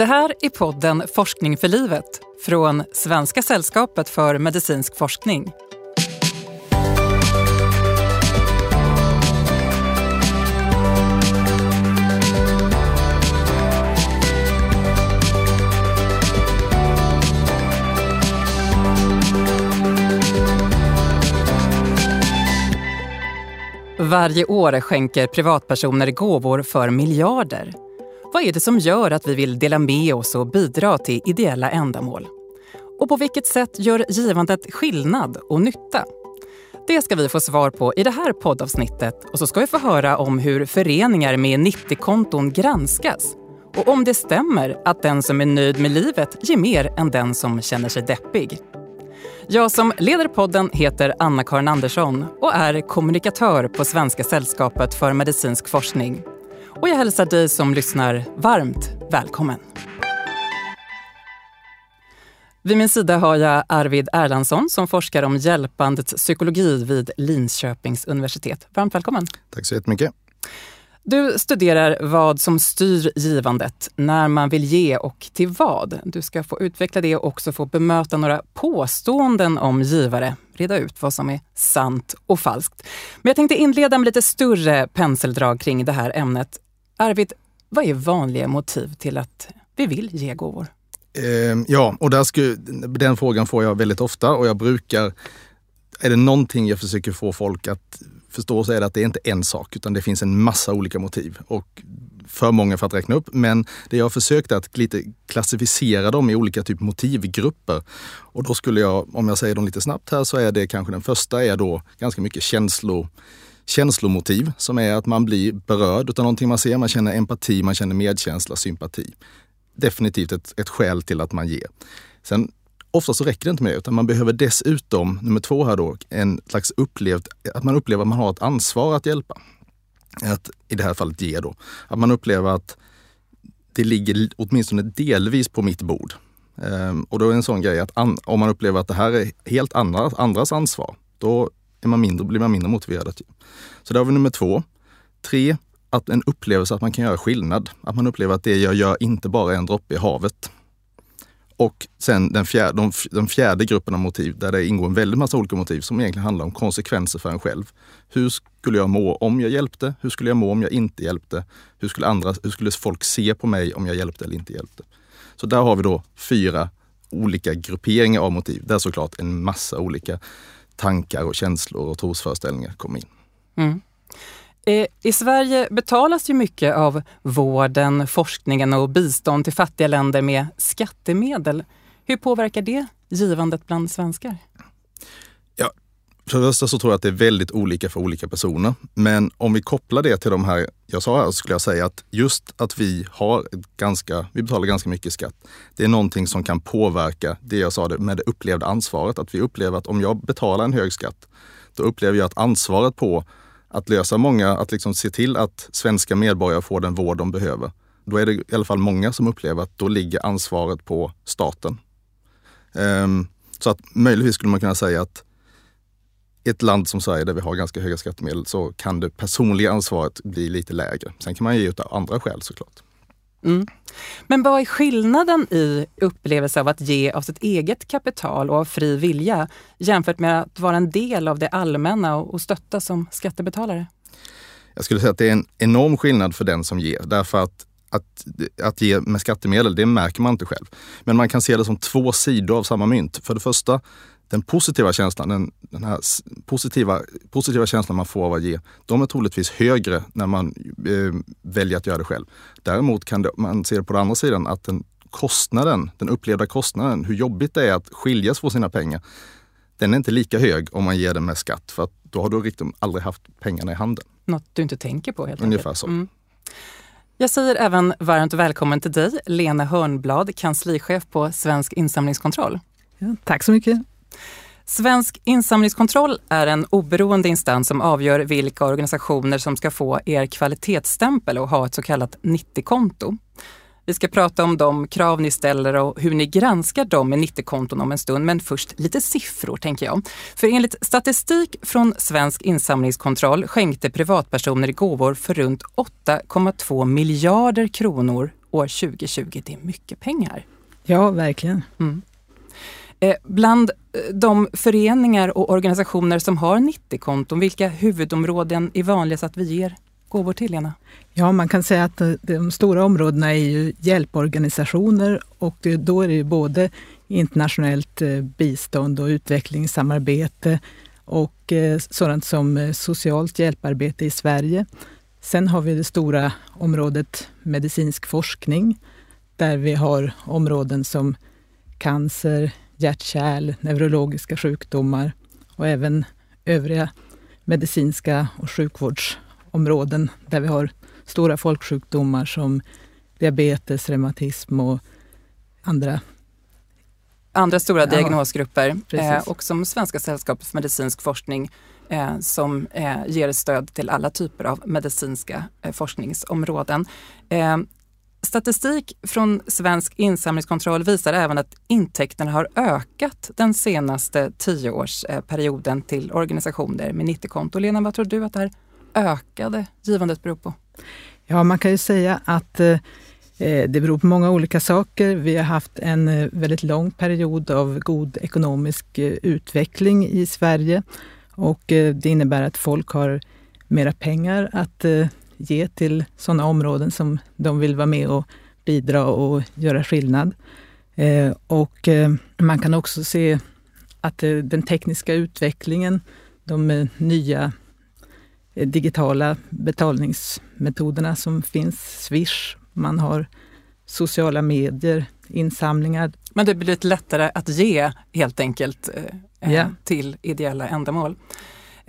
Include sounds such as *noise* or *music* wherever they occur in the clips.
Det här är podden Forskning för livet från Svenska sällskapet för medicinsk forskning. Varje år skänker privatpersoner gåvor för miljarder. Vad är det som gör att vi vill dela med oss och bidra till ideella ändamål? Och på vilket sätt gör givandet skillnad och nytta? Det ska vi få svar på i det här poddavsnittet och så ska vi få höra om hur föreningar med 90-konton granskas och om det stämmer att den som är nöjd med livet ger mer än den som känner sig deppig. Jag som leder podden heter Anna-Karin Andersson och är kommunikatör på Svenska sällskapet för medicinsk forskning. Och jag hälsar dig som lyssnar varmt välkommen. Vid min sida har jag Arvid Erlandsson som forskar om hjälpandets psykologi vid Linköpings universitet. Varmt välkommen. Tack så jättemycket. Du studerar vad som styr givandet, när man vill ge och till vad. Du ska få utveckla det och också få bemöta några påståenden om givare, reda ut vad som är sant och falskt. Men jag tänkte inleda med lite större penseldrag kring det här ämnet. Arvid, vad är vanliga motiv till att vi vill ge gåvor? Eh, ja, och där sku, den frågan får jag väldigt ofta och jag brukar, är det någonting jag försöker få folk att förstår så är det att det är inte en sak utan det finns en massa olika motiv. Och för många för att räkna upp. Men det jag har försökt att lite klassificera dem i olika typ motivgrupper. Och då skulle jag, om jag säger dem lite snabbt här, så är det kanske den första är då ganska mycket känslo, känslomotiv som är att man blir berörd av någonting man ser. Man känner empati, man känner medkänsla, sympati. Definitivt ett, ett skäl till att man ger. Sen Ofta så räcker det inte med det, utan man behöver dessutom, nummer två här då, en slags upplevd, att man upplever att man har ett ansvar att hjälpa. Att i det här fallet ge då. Att man upplever att det ligger åtminstone delvis på mitt bord. Ehm, och då är det en sån grej att an, om man upplever att det här är helt andra, andras ansvar, då är man mindre, blir man mindre motiverad att ge. Så där har vi nummer två. Tre, att en upplevelse att man kan göra skillnad. Att man upplever att det jag gör inte bara är en droppe i havet. Och sen den fjärde, de, den fjärde gruppen av motiv där det ingår en väldigt massa olika motiv som egentligen handlar om konsekvenser för en själv. Hur skulle jag må om jag hjälpte? Hur skulle jag må om jag inte hjälpte? Hur skulle, andra, hur skulle folk se på mig om jag hjälpte eller inte hjälpte? Så där har vi då fyra olika grupperingar av motiv där såklart en massa olika tankar och känslor och trosföreställningar kommer in. Mm. Eh, I Sverige betalas ju mycket av vården, forskningen och bistånd till fattiga länder med skattemedel. Hur påverkar det givandet bland svenskar? Ja, för det första så tror jag att det är väldigt olika för olika personer. Men om vi kopplar det till de här jag sa här så skulle jag säga att just att vi har ganska, vi betalar ganska mycket skatt. Det är någonting som kan påverka det jag sa med det upplevda ansvaret. Att vi upplever att om jag betalar en hög skatt, då upplever jag att ansvaret på att lösa många, att liksom se till att svenska medborgare får den vård de behöver. Då är det i alla fall många som upplever att då ligger ansvaret på staten. Um, så att möjligtvis skulle man kunna säga att i ett land som Sverige där vi har ganska höga skattemedel så kan det personliga ansvaret bli lite lägre. Sen kan man ge ut andra skäl såklart. Mm. Men vad är skillnaden i upplevelse av att ge av sitt eget kapital och av fri vilja jämfört med att vara en del av det allmänna och stötta som skattebetalare? Jag skulle säga att det är en enorm skillnad för den som ger därför att att, att ge med skattemedel, det märker man inte själv. Men man kan se det som två sidor av samma mynt. För det första den positiva känslan, den, den här positiva, positiva känslan man får av att ge, de är troligtvis högre när man eh, väljer att göra det själv. Däremot kan det, man se det på den andra sidan att den kostnaden, den upplevda kostnaden, hur jobbigt det är att skiljas från sina pengar, den är inte lika hög om man ger den med skatt för att då har du riktigt aldrig haft pengarna i handen. Något du inte tänker på helt Ungefär enkelt. så. Mm. Jag säger även varmt välkommen till dig, Lena Hörnblad, kanslichef på Svensk insamlingskontroll. Ja, tack så mycket. Svensk insamlingskontroll är en oberoende instans som avgör vilka organisationer som ska få er kvalitetsstämpel och ha ett så kallat 90-konto. Vi ska prata om de krav ni ställer och hur ni granskar dem med 90-konton om en stund. Men först lite siffror tänker jag. För enligt statistik från Svensk insamlingskontroll skänkte privatpersoner gåvor för runt 8,2 miljarder kronor år 2020. Det är mycket pengar. Ja, verkligen. Mm. Eh, bland eh, de föreningar och organisationer som har 90-konton, vilka huvudområden är vanligast att vi ger gåvor till, Lena? Ja, man kan säga att de stora områdena är ju hjälporganisationer och då är det ju både internationellt eh, bistånd och utvecklingssamarbete och eh, sådant som eh, socialt hjälparbete i Sverige. Sen har vi det stora området medicinsk forskning där vi har områden som cancer, hjärt-kärl, neurologiska sjukdomar och även övriga medicinska och sjukvårds sjukvårdsområden där vi har stora folksjukdomar som diabetes, reumatism och andra andra stora diagnosgrupper eh, och som Svenska sällskapet för medicinsk forskning eh, som eh, ger stöd till alla typer av medicinska eh, forskningsområden. Statistik från Svensk insamlingskontroll visar även att intäkterna har ökat den senaste tioårsperioden till organisationer med 90-konto. Lena, vad tror du att det här ökade givandet beror på? Ja, man kan ju säga att eh, eh det beror på många olika saker. Vi har haft en eh, väldigt lång period av god ekonomisk eh, utveckling i Sverige och det innebär att folk har mera pengar att ge till sådana områden som de vill vara med och bidra och göra skillnad. Och man kan också se att den tekniska utvecklingen, de nya digitala betalningsmetoderna som finns, Swish, man har sociala medier, insamlingar. Men det blir lite lättare att ge helt enkelt ja. till ideella ändamål.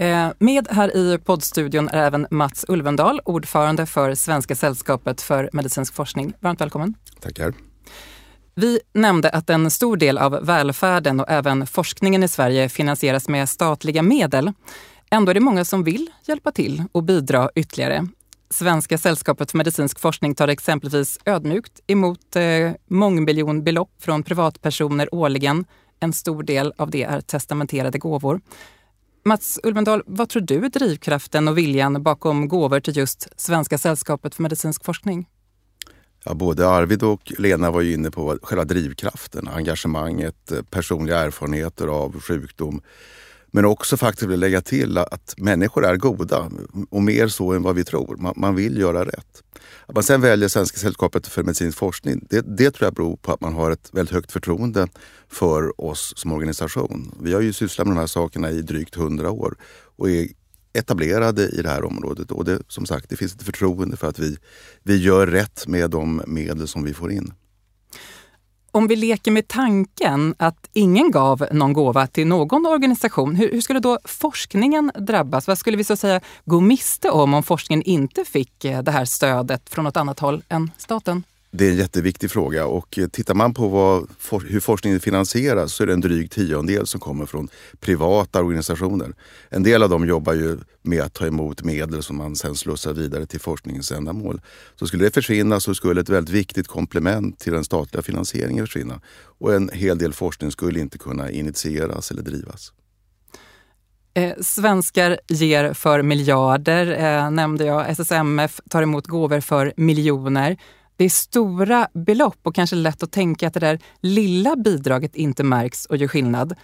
Eh, med här i poddstudion är även Mats Ulvendal, ordförande för Svenska sällskapet för medicinsk forskning. Varmt välkommen. Tackar. Vi nämnde att en stor del av välfärden och även forskningen i Sverige finansieras med statliga medel. Ändå är det många som vill hjälpa till och bidra ytterligare. Svenska sällskapet för medicinsk forskning tar exempelvis ödmjukt emot eh, mångmiljonbelopp från privatpersoner årligen. En stor del av det är testamenterade gåvor. Mats Ulvendal, vad tror du är drivkraften och viljan bakom gåvor till just Svenska sällskapet för medicinsk forskning? Ja, både Arvid och Lena var ju inne på själva drivkraften, engagemanget, eh, personliga erfarenheter av sjukdom. Men också faktiskt vill lägga till att människor är goda och mer så än vad vi tror. Man, man vill göra rätt. Att man sen väljer Svenska sällskapet för medicinsk forskning, det, det tror jag beror på att man har ett väldigt högt förtroende för oss som organisation. Vi har ju sysslat med de här sakerna i drygt hundra år och är etablerade i det här området. Och det, som sagt, det finns ett förtroende för att vi, vi gör rätt med de medel som vi får in. Om vi leker med tanken att ingen gav någon gåva till någon organisation, hur, hur, skulle då forskningen drabbas? Vad skulle vi så att säga gå miste om om forskningen inte fick eh, det här stödet från något annat håll än staten? Det är en jätteviktig fråga och eh, tittar man på vad, hur forskningen finansieras så är det en dryg tiondel som kommer från privata organisationer. En del av dem jobbar ju med att ta emot medel som man sen slussar vidare till forskningens ändamål. Så skulle det försvinna så skulle ett väldigt viktigt komplement till den statliga finansieringen försvinna och en hel del forskning skulle inte kunna initieras eller drivas. Eh, svenskar ger för miljarder, eh, nämnde jag. SSMF tar emot gåvor för miljoner. Det är stora belopp och kanske lätt att tänka att det där lilla bidraget inte märks och gör skillnad.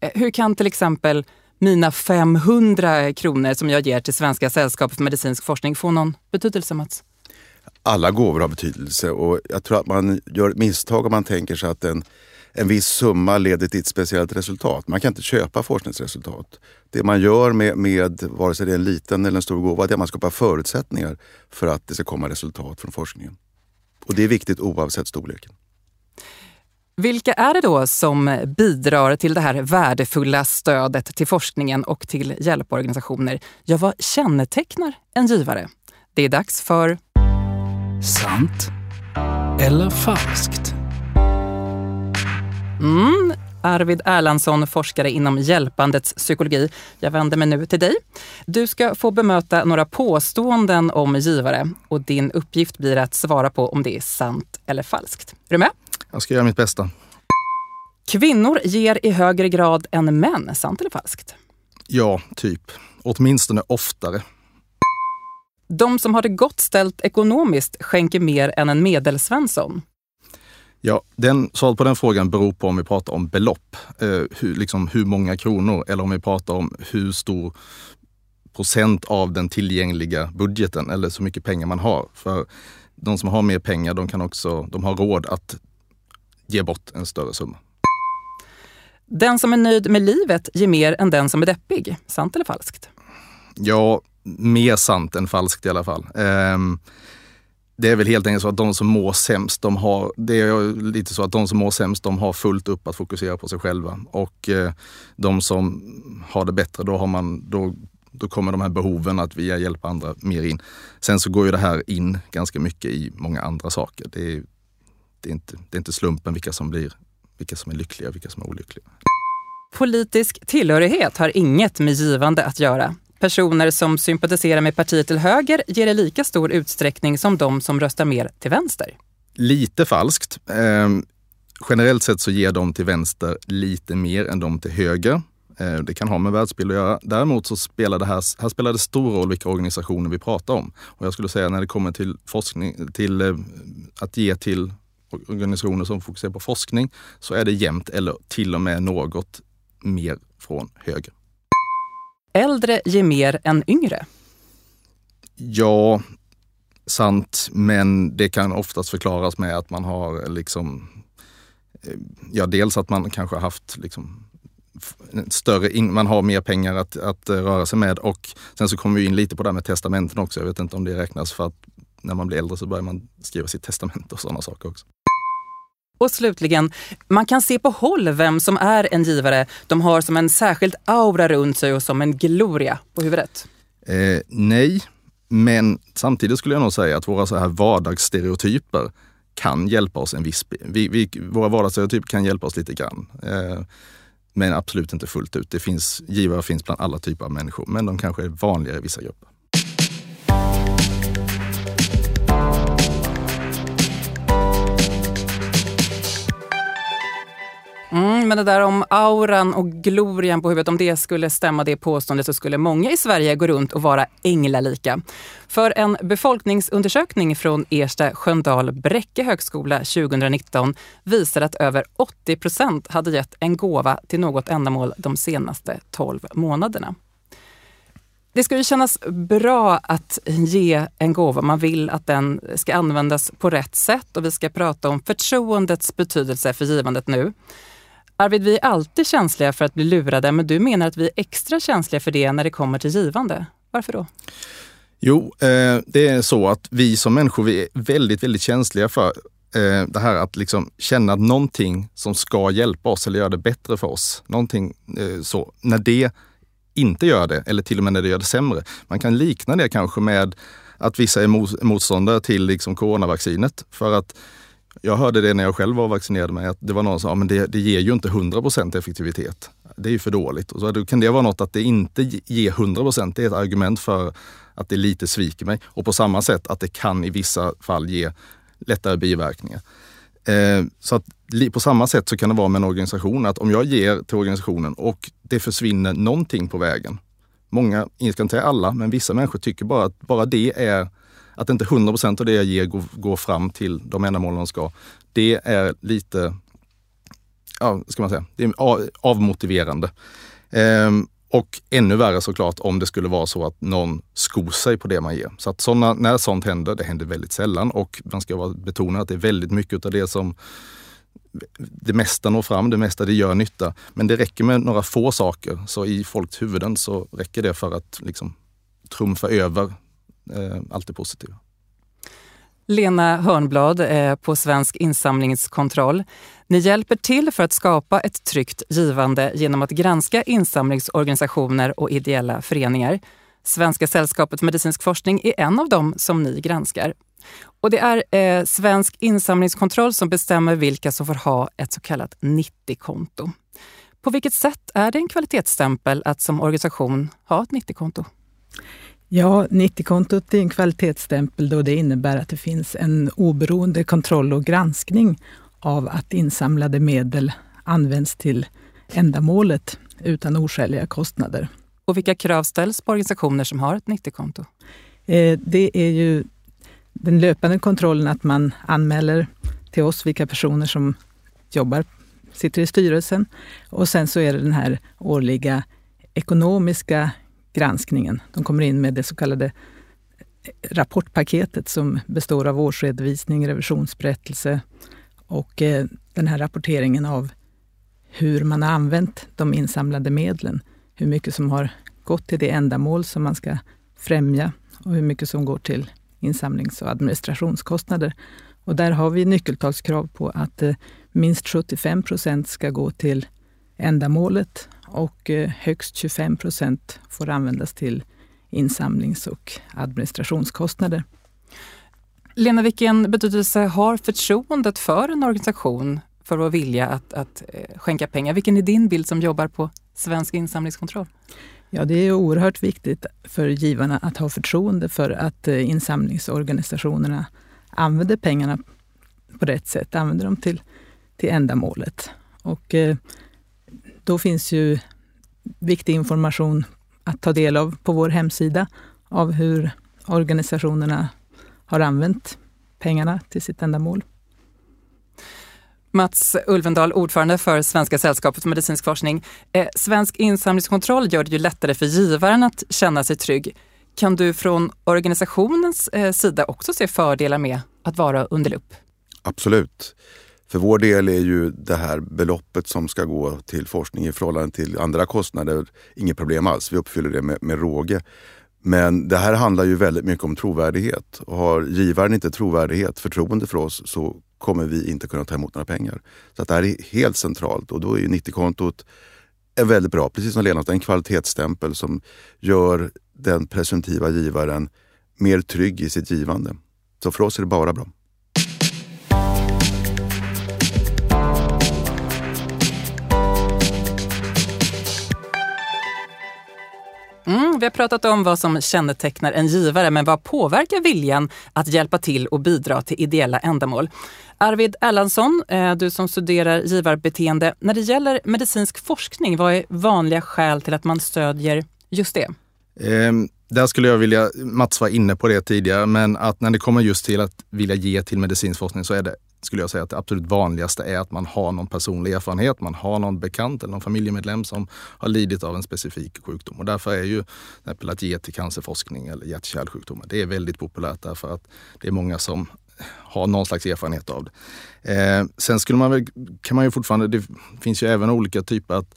Eh, hur kan till exempel mina 500 kronor som jag ger till Svenska sällskapet för medicinsk forskning få någon betydelse, Mats? Alla gåvor har betydelse och jag tror att man gör ett misstag om man tänker sig att en, en viss summa leder till ett speciellt resultat. Man kan inte köpa forskningsresultat. Det man gör med, med vare sig det är en liten eller en stor gåva, det är att man skapar förutsättningar för att det ska komma resultat från forskningen. Och det är viktigt oavsett storleken. Vilka är det då som bidrar till det här värdefulla stödet till forskningen och till hjälporganisationer? Ja, vad kännetecknar en givare? Det är dags för... Sant eller falskt? Mm, Arvid Erlandsson, forskare inom hjälpandets psykologi. Jag vänder mig nu till dig. Du ska få bemöta några påståenden om givare och din uppgift blir att svara på om det är sant eller falskt. Är du med? Jag ska göra mitt bästa. Kvinnor ger i högre grad än män, sant eller falskt? Ja, typ. Åtminstone oftare. De som har det gott ställt ekonomiskt skänker mer än en medelsvensson. Ja, den, svaret på den frågan beror på om vi pratar om belopp, eh, hur, liksom hur många kronor, eller om vi pratar om hur stor procent av den tillgängliga budgeten eller så mycket pengar man har. För de som har mer pengar, de kan också, de har råd att ge bort en större summa. Den som är nöjd med livet ger mer än den som är deppig. Sant eller falskt? Ja, mer sant än falskt i alla fall. Um, det är väl helt enkelt så att de som mår sämst, de har, det är lite så att de som mår sämst, de har fullt upp att fokusera på sig själva. Och eh, de som har det bättre, då, har man, då, då kommer de här behoven att vilja hjälpa andra mer in. Sen så går ju det här in ganska mycket i många andra saker. Det är, det är, inte, det är inte slumpen vilka som, blir, vilka som är lyckliga och vilka som är olyckliga. Politisk tillhörighet har inget med givande att göra. Personer som sympatiserar med partiet till höger ger i lika stor utsträckning som de som röstar mer till vänster. Lite falskt. Eh, generellt sett så ger de till vänster lite mer än de till höger. Eh, det kan ha med världsbild att göra. Däremot så spelar det här, här spelar det stor roll vilka organisationer vi pratar om. Och jag skulle säga när det kommer till forskning, till eh, att ge till organisationer som fokuserar på forskning så är det jämnt eller till och med något mer från höger. Äldre ger mer än yngre. Ja, sant. Men det kan oftast förklaras med att man har liksom eh, Ja, dels att man kanske har haft liksom större, man har mer pengar att, att eh, röra sig med och sen så kommer vi in lite på det här med testamenten också. Jag vet inte om det räknas för att när man blir äldre så börjar man skriva sitt testamente och sådana saker också. Och slutligen, man kan se på håll vem som är en givare. De har som en särskild aura runt sig och som en gloria på huvudet. Eh, nej, men samtidigt skulle jag nog säga att våra så här vardagsstereotyper kan hjälpa oss en viss... Vi, vi, våra vardagsstereotyper kan hjälpa oss lite grann. Eh, men absolut inte fullt ut. Det finns, givare finns bland alla typer av människor, men de kanske är vanligare i vissa grupper. Men det där om auran och glorian på huvudet, om det skulle stämma det påståendet så skulle många i Sverige gå runt och vara änglalika. För en befolkningsundersökning från Ersta Sköndal Bräcke högskola 2019 visar att över 80 procent hade gett en gåva till något ändamål de senaste 12 månaderna. Det ska ju kännas bra att ge en gåva. Man vill att den ska användas på rätt sätt och vi ska prata om förtroendets betydelse för givandet nu. Arvid, vi är alltid känsliga för att bli lurade, men du menar att vi är extra känsliga för det när det kommer till givande. Varför då? Jo, eh, det är så att vi som människor vi är väldigt, väldigt känsliga för eh, det här att liksom känna att någonting som ska hjälpa oss eller göra det bättre för oss, någonting eh, så, när det inte gör det, eller till och med när det gör det sämre. Man kan likna det kanske med att vissa är motståndare till liksom coronavaccinet. För att jag hörde det när jag själv var vaccinerad med att det var någon som sa, att det, det ger ju inte 100% effektivitet. Det är ju för dåligt. Och så då kan det vara något att det inte ger 100 Det är ett argument för att det lite sviker mig. Och på samma sätt att det kan i vissa fall ge lättare biverkningar. Eh, så att på samma sätt så kan det vara med en organisation att om jag ger till organisationen och det försvinner någonting på vägen. Många, jag ska inte säga alla, men vissa människor tycker bara att bara det är att inte 100 procent av det jag ger går, går fram till de ändamål de ska. Det är lite, ja, ska man säga, det är avmotiverande. Ehm, och ännu värre såklart om det skulle vara så att någon skor sig på det man ger. Så att såna, när sånt händer, det händer väldigt sällan och man ska betona att det är väldigt mycket av det som det mesta når fram, det mesta det gör nytta. Men det räcker med några få saker, så i folks huvuden så räcker det för att liksom trumfa över eh, alltid positiva. Lena Hörnblad eh, på Svensk insamlingskontroll. Ni hjälper till för att skapa ett tryggt givande genom att granska insamlingsorganisationer och ideella föreningar. Svenska sällskapet för medicinsk forskning är en av dem som ni granskar. Och det är eh, Svensk insamlingskontroll som bestämmer vilka som får ha ett så kallat 90-konto. På vilket sätt är det en kvalitetsstämpel att som organisation ha ett 90-konto? Ja, 90-kontot är en kvalitetsstämpel då det innebär att det finns en oberoende kontroll och granskning av att insamlade medel används till ändamålet utan oskäliga kostnader. Och vilka krav ställs på organisationer som har ett 90-konto? Eh, det är ju den löpande kontrollen att man anmäler till oss vilka personer som jobbar, sitter i styrelsen. Och sen så är det den här årliga ekonomiska granskningen. De kommer in med det så kallade rapportpaketet som består av årsredovisning, revisionsberättelse och eh, den här rapporteringen av hur man har använt de insamlade medlen. Hur mycket som har gått till det ändamål som man ska främja och hur mycket som går till insamlings och administrationskostnader. Och där har vi nyckeltalskrav på att eh, minst 75 procent ska gå till ändamålet och eh, högst 25 procent får användas till insamlings och administrationskostnader. Lena, vilken betydelse har förtroendet för en organisation för vår vilja att, att eh, skänka pengar? Vilken är din bild som jobbar på Svensk insamlingskontroll? Ja, det är oerhört viktigt för givarna att ha förtroende för att eh, insamlingsorganisationerna använder pengarna på rätt sätt, använder dem till, till ändamålet. Och eh, då finns ju viktig information att ta del av på vår hemsida av hur organisationerna har använt pengarna till sitt ändamål. Mats Ulvendal, ordförande för Svenska sällskapet för medicinsk forskning. Eh, svensk insamlingskontroll gör det ju lättare för givaren att känna sig trygg. Kan du från organisationens eh, sida också se fördelar med att vara under lupp? Absolut. För vår del är ju det här beloppet som ska gå till forskning i förhållande till andra kostnader inget problem alls. Vi uppfyller det med, med råge. Men det här handlar ju väldigt mycket om trovärdighet. Och har givaren inte trovärdighet, förtroende för oss, så kommer vi inte kunna ta emot några pengar. Så att det här är helt centralt och då är 90-kontot är väldigt bra. Precis som Lena sa, en kvalitetsstämpel som gör den presumtiva givaren mer trygg i sitt givande. Så för oss är det bara bra. Vi har pratat om vad som kännetecknar en givare, men vad påverkar viljan att hjälpa till och bidra till ideella ändamål? Arvid Erlandsson, eh, du som studerar givarbeteende. När det gäller medicinsk forskning, vad är vanliga skäl till att man stödjer just det? Um där skulle jag vilja, Mats var inne på det tidigare, men att när det kommer just till att vilja ge till medicinsk forskning så är det, skulle jag säga att det absolut vanligaste är att man har någon personlig erfarenhet, man har någon bekant eller någon familjemedlem som har lidit av en specifik sjukdom. Och därför är ju till exempel att ge till cancerforskning eller hjärt-kärlsjukdomar, det är väldigt populärt därför att det är många som har någon slags erfarenhet av det. Eh, sen skulle man väl, kan man ju fortfarande, det finns ju även olika typer att,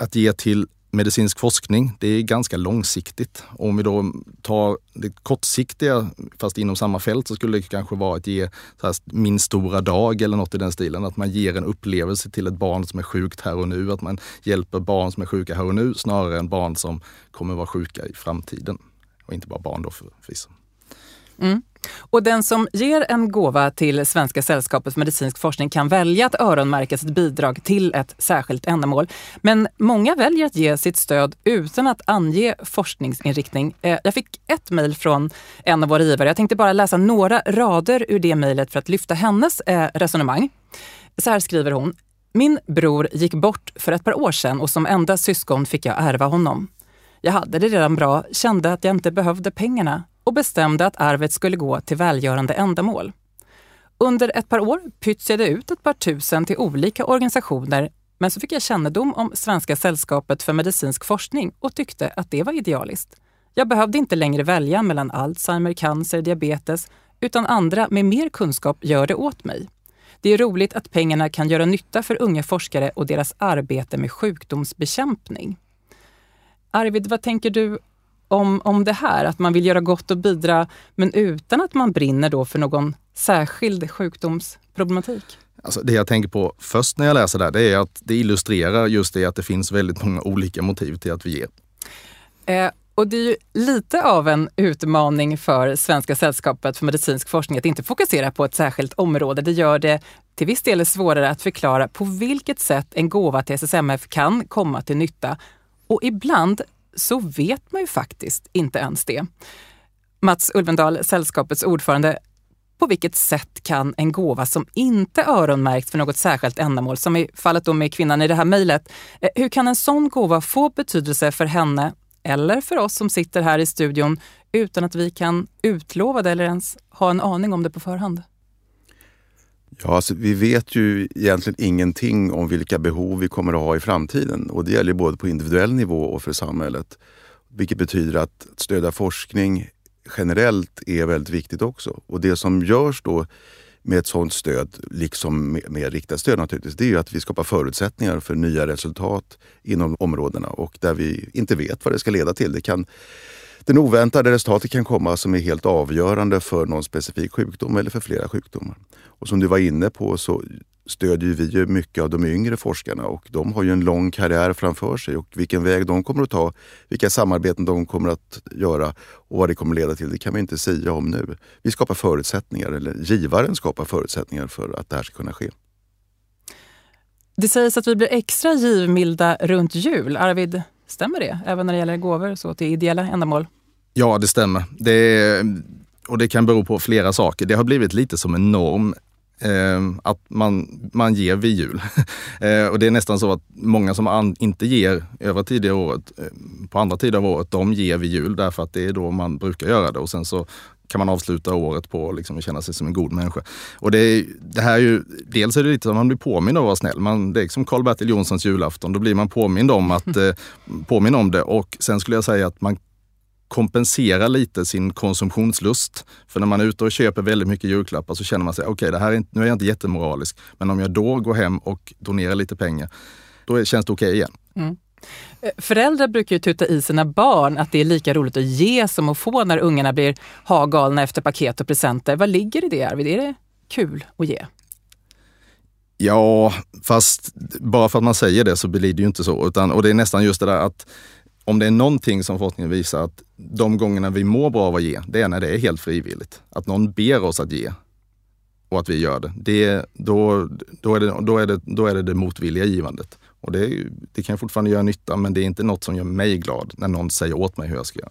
att ge till medicinsk forskning, det är ganska långsiktigt. Om vi då tar det kortsiktiga, fast inom samma fält, så skulle det kanske vara att ge så här, min stora dag eller något i den stilen. Att man ger en upplevelse till ett barn som är sjukt här och nu. Att man hjälper barn som är sjuka här och nu snarare än barn som kommer vara sjuka i framtiden. Och inte bara barn då förvisso. Mm. Och den som ger en gåva till Svenska sällskapet för medicinsk forskning kan välja att öronmärka sitt bidrag till ett särskilt ändamål. Men många väljer att ge sitt stöd utan att ange forskningsinriktning. Eh, jag fick ett mejl från en av våra givare. Jag tänkte bara läsa några rader ur det mejlet för att lyfta hennes eh, resonemang. Så här skriver hon. Min bror gick bort för ett par år sedan och som enda syskon fick jag ärva honom. Jag hade det redan bra, kände att jag inte behövde pengarna och bestämde att arvet skulle gå till välgörande ändamål. Under ett par år pytsade jag ut ett par tusen till olika organisationer men så fick jag kännedom om Svenska sällskapet för medicinsk forskning och tyckte att det var idealiskt. Jag behövde inte längre välja mellan Alzheimer, cancer, diabetes utan andra med mer kunskap gör det åt mig. Det är roligt att pengarna kan göra nytta för unga forskare och deras arbete med sjukdomsbekämpning. Arvid, vad tänker du om, om det här, att man vill göra gott och bidra men utan att man brinner då för någon särskild sjukdomsproblematik? Alltså det jag tänker på först när jag läser det här, det är att det illustrerar just det att det finns väldigt många olika motiv till att vi ger. Eh, och det är ju lite av en utmaning för Svenska sällskapet för medicinsk forskning att inte fokusera på ett särskilt område. Det gör det till viss del svårare att förklara på vilket sätt en gåva till SSMF kan komma till nytta. Och ibland så vet man ju faktiskt inte ens det. Mats Ulvendal, sällskapets ordförande, på vilket sätt kan en gåva som inte öronmärkt för något särskilt ändamål, som i fallet då med kvinnan i det här mejlet, eh, hur kan en sån gåva få betydelse för henne eller för oss som sitter här i studion utan att vi kan utlova det eller ens ha en aning om det på förhand? Ja, alltså, vi vet ju egentligen ingenting om vilka behov vi kommer att ha i framtiden och det gäller både på individuell nivå och för samhället. Vilket betyder att stödja forskning generellt är väldigt viktigt också. Och det som görs då med ett sådant stöd, liksom med, med riktat stöd naturligtvis, det är ju att vi skapar förutsättningar för nya resultat inom områdena och där vi inte vet vad det ska leda till. Det kan, den oväntade resultatet kan komma som är helt avgörande för någon specifik sjukdom eller för flera sjukdomar. Och som du var inne på så stödjer vi ju mycket av de yngre forskarna och de har ju en lång karriär framför sig och vilken väg de kommer att ta, vilka samarbeten de kommer att göra och vad det kommer att leda till, det kan vi inte säga om nu. Vi skapar förutsättningar, eller givaren skapar förutsättningar för att det här ska kunna ske. Det sägs att vi blir extra givmilda runt jul. Arvid, stämmer det? Även när det gäller gåvor så till ideella ändamål? Ja, det stämmer. Det, och det kan bero på flera saker. Det har blivit lite som en norm Eh, att man, man ger vid jul. *laughs* eh, och det är nästan så att många som an, inte ger över tidigare året, eh, på andra tider av året, de ger vid jul därför att det är då man brukar göra det och sen så kan man avsluta året på liksom, att känna sig som en god människa. Och det, det här är ju, dels är det lite som att man blir påmind om att vara snäll. Man, det är som Karl-Bertil Jonssons julafton. Då blir man påmind om, att, *laughs* eh, påmind om det och sen skulle jag säga att man kompensera lite sin konsumtionslust. För när man är ute och köper väldigt mycket julklappar så känner man sig, okej, okay, nu är jag inte jättemoralisk, men om jag då går hem och donerar lite pengar, då känns det okej okay igen. Mm. Eh, föräldrar brukar ju tuta i sina barn att det är lika roligt att ge som att få när ungarna blir hagalna efter paket och presenter. Vad ligger i det Arvid? Är det kul att ge? Ja, fast bara för att man säger det så blir det ju inte så. Utan, och det är nästan just det där att om det är någonting som forskningen visar att de gångerna vi mår bra av att ge, det är när det är helt frivilligt. Att någon ber oss att ge och att vi gör det. det då, då, är det då, är det, då är det det motvilliga givandet. Och det, det kan fortfarande göra nytta, men det är inte något som gör mig glad när någon säger åt mig hur jag ska göra.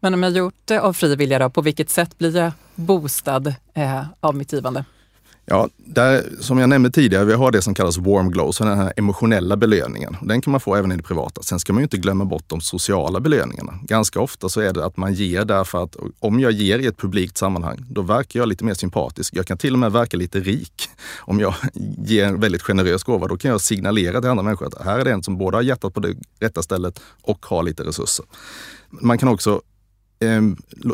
Men om jag gjort det av fri vilja, då, på vilket sätt blir jag boostad eh, av mitt givande? Ja, där, som jag nämnde tidigare, vi har det som kallas warm glow, så den här emotionella belöningen. Den kan man få även i det privata. Sen ska man ju inte glömma bort de sociala belöningarna. Ganska ofta så är det att man ger därför att om jag ger i ett publikt sammanhang, då verkar jag lite mer sympatisk. Jag kan till och med verka lite rik. Om jag ger en väldigt generös gåva, då kan jag signalera till andra människor att här är det en som både har hjärtat på det rätta stället och har lite resurser. Man kan också eh,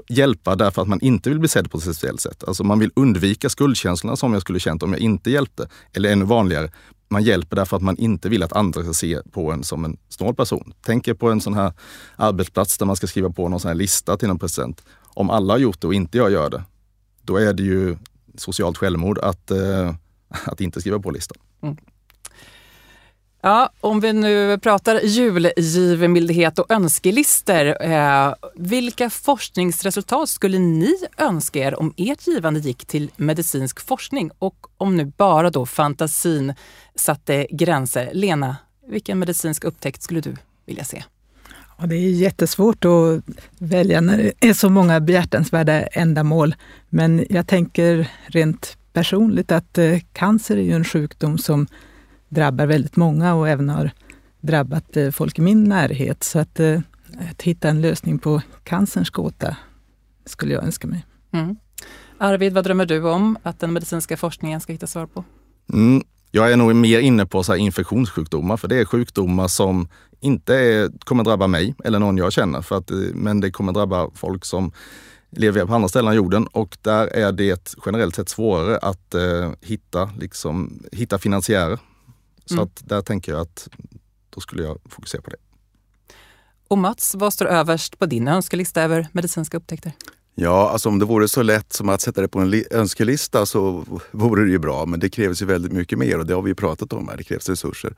hjälpa därför att man inte vill bli sedd på ett speciellt sätt. Alltså man vill undvika skuldkänslorna som jag skulle känt om jag inte hjälpte. Eller ännu vanligare, man hjälper därför att man inte vill att andra ska se på en som en snål person. Tänk er på en sån här arbetsplats där man ska skriva på någon sån här lista till någon present. Om alla har gjort det och inte jag gör det, då är det ju socialt självmord att, eh, att inte skriva på listan. Mm. Ja, om vi nu pratar julgivmildhet och önskelister. Eh, vilka forskningsresultat skulle ni önska er om ert givande gick till medicinsk forskning? Och om nu bara då fantasin satte gränser. Lena, vilken medicinsk upptäckt skulle du vilja se? Ja, det är jättesvårt att välja när det är så många behjärtansvärda ändamål. Men jag tänker rent personligt att eh, cancer är ju en sjukdom som drabbar väldigt många och även har drabbat eh, folk i min närhet. Så att, eh, att hitta en lösning på cancerns gåta skulle jag önska mig. Mm. Arvid, vad drömmer du om att den medicinska forskningen ska hitta svar på? Mm. Jag är nog mer inne på så här infektionssjukdomar, för det är sjukdomar som inte är, kommer drabba mig eller någon jag känner, för att, eh, men det kommer drabba folk som lever på andra ställen av jorden och där är det generellt sett svårare att eh, hitta, liksom, hitta finansiärer så mm. att där tänker jag att då skulle jag fokusera på det. Och Mats, vad står överst på din önskelista över medicinska upptäckter? Ja, alltså om det vore så lätt som att sätta det på en önskelista så vore det ju bra. Men det krävs ju väldigt mycket mer och det har vi ju pratat om här. Det krävs resurser.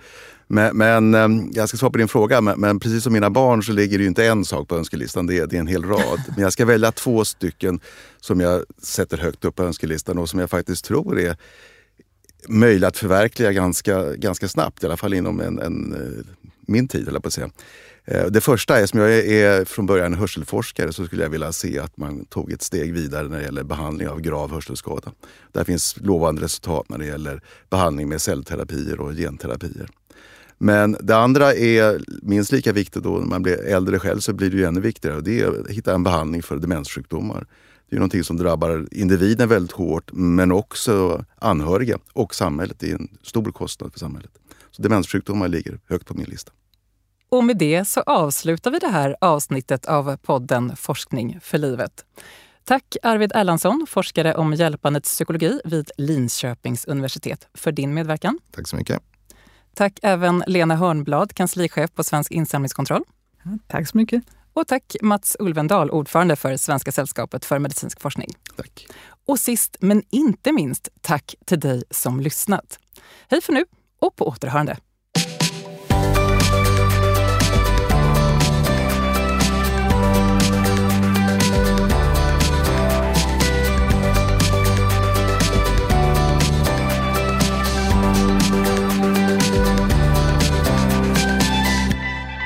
Men, men ehm, jag ska svara på din fråga. Men, men, precis som mina barn så ligger det ju inte en sak på önskelistan. Det är, det är en hel rad. Men jag ska välja två stycken som jag sätter högt upp på önskelistan och som jag faktiskt tror är möjlig att förverkliga ganska, ganska snabbt, i alla fall inom en, en eh, min tid, eller på att säga. Eh, det första är, som jag är från början hörselforskare, så skulle jag vilja se att man tog ett steg vidare när det gäller behandling av grav hörselskada. Där finns lovande resultat när det gäller behandling med cellterapier och genterapier. Men det andra är minst lika viktigt då när man blir äldre själv så blir det ju ännu viktigare. Och det är att hitta en behandling för demenssjukdomar. Det är någonting som drabbar individen väldigt hårt men också anhöriga och samhället. Det är en stor kostnad för samhället. Så demenssjukdomar ligger högt på min lista. Och med det så avslutar vi det här avsnittet av podden Forskning för livet. Tack Arvid Erlandsson, forskare om hjälpandets psykologi vid Linköpings universitet, för din medverkan. Tack så mycket. Tack även Lena Hörnblad, kanslichef på Svensk insamlingskontroll. Ja, tack så mycket. Och tack Mats Ulvendal, ordförande för Svenska sällskapet för medicinsk forskning. Tack. Och sist men inte minst, tack till dig som lyssnat. Hej för nu och på återhörande.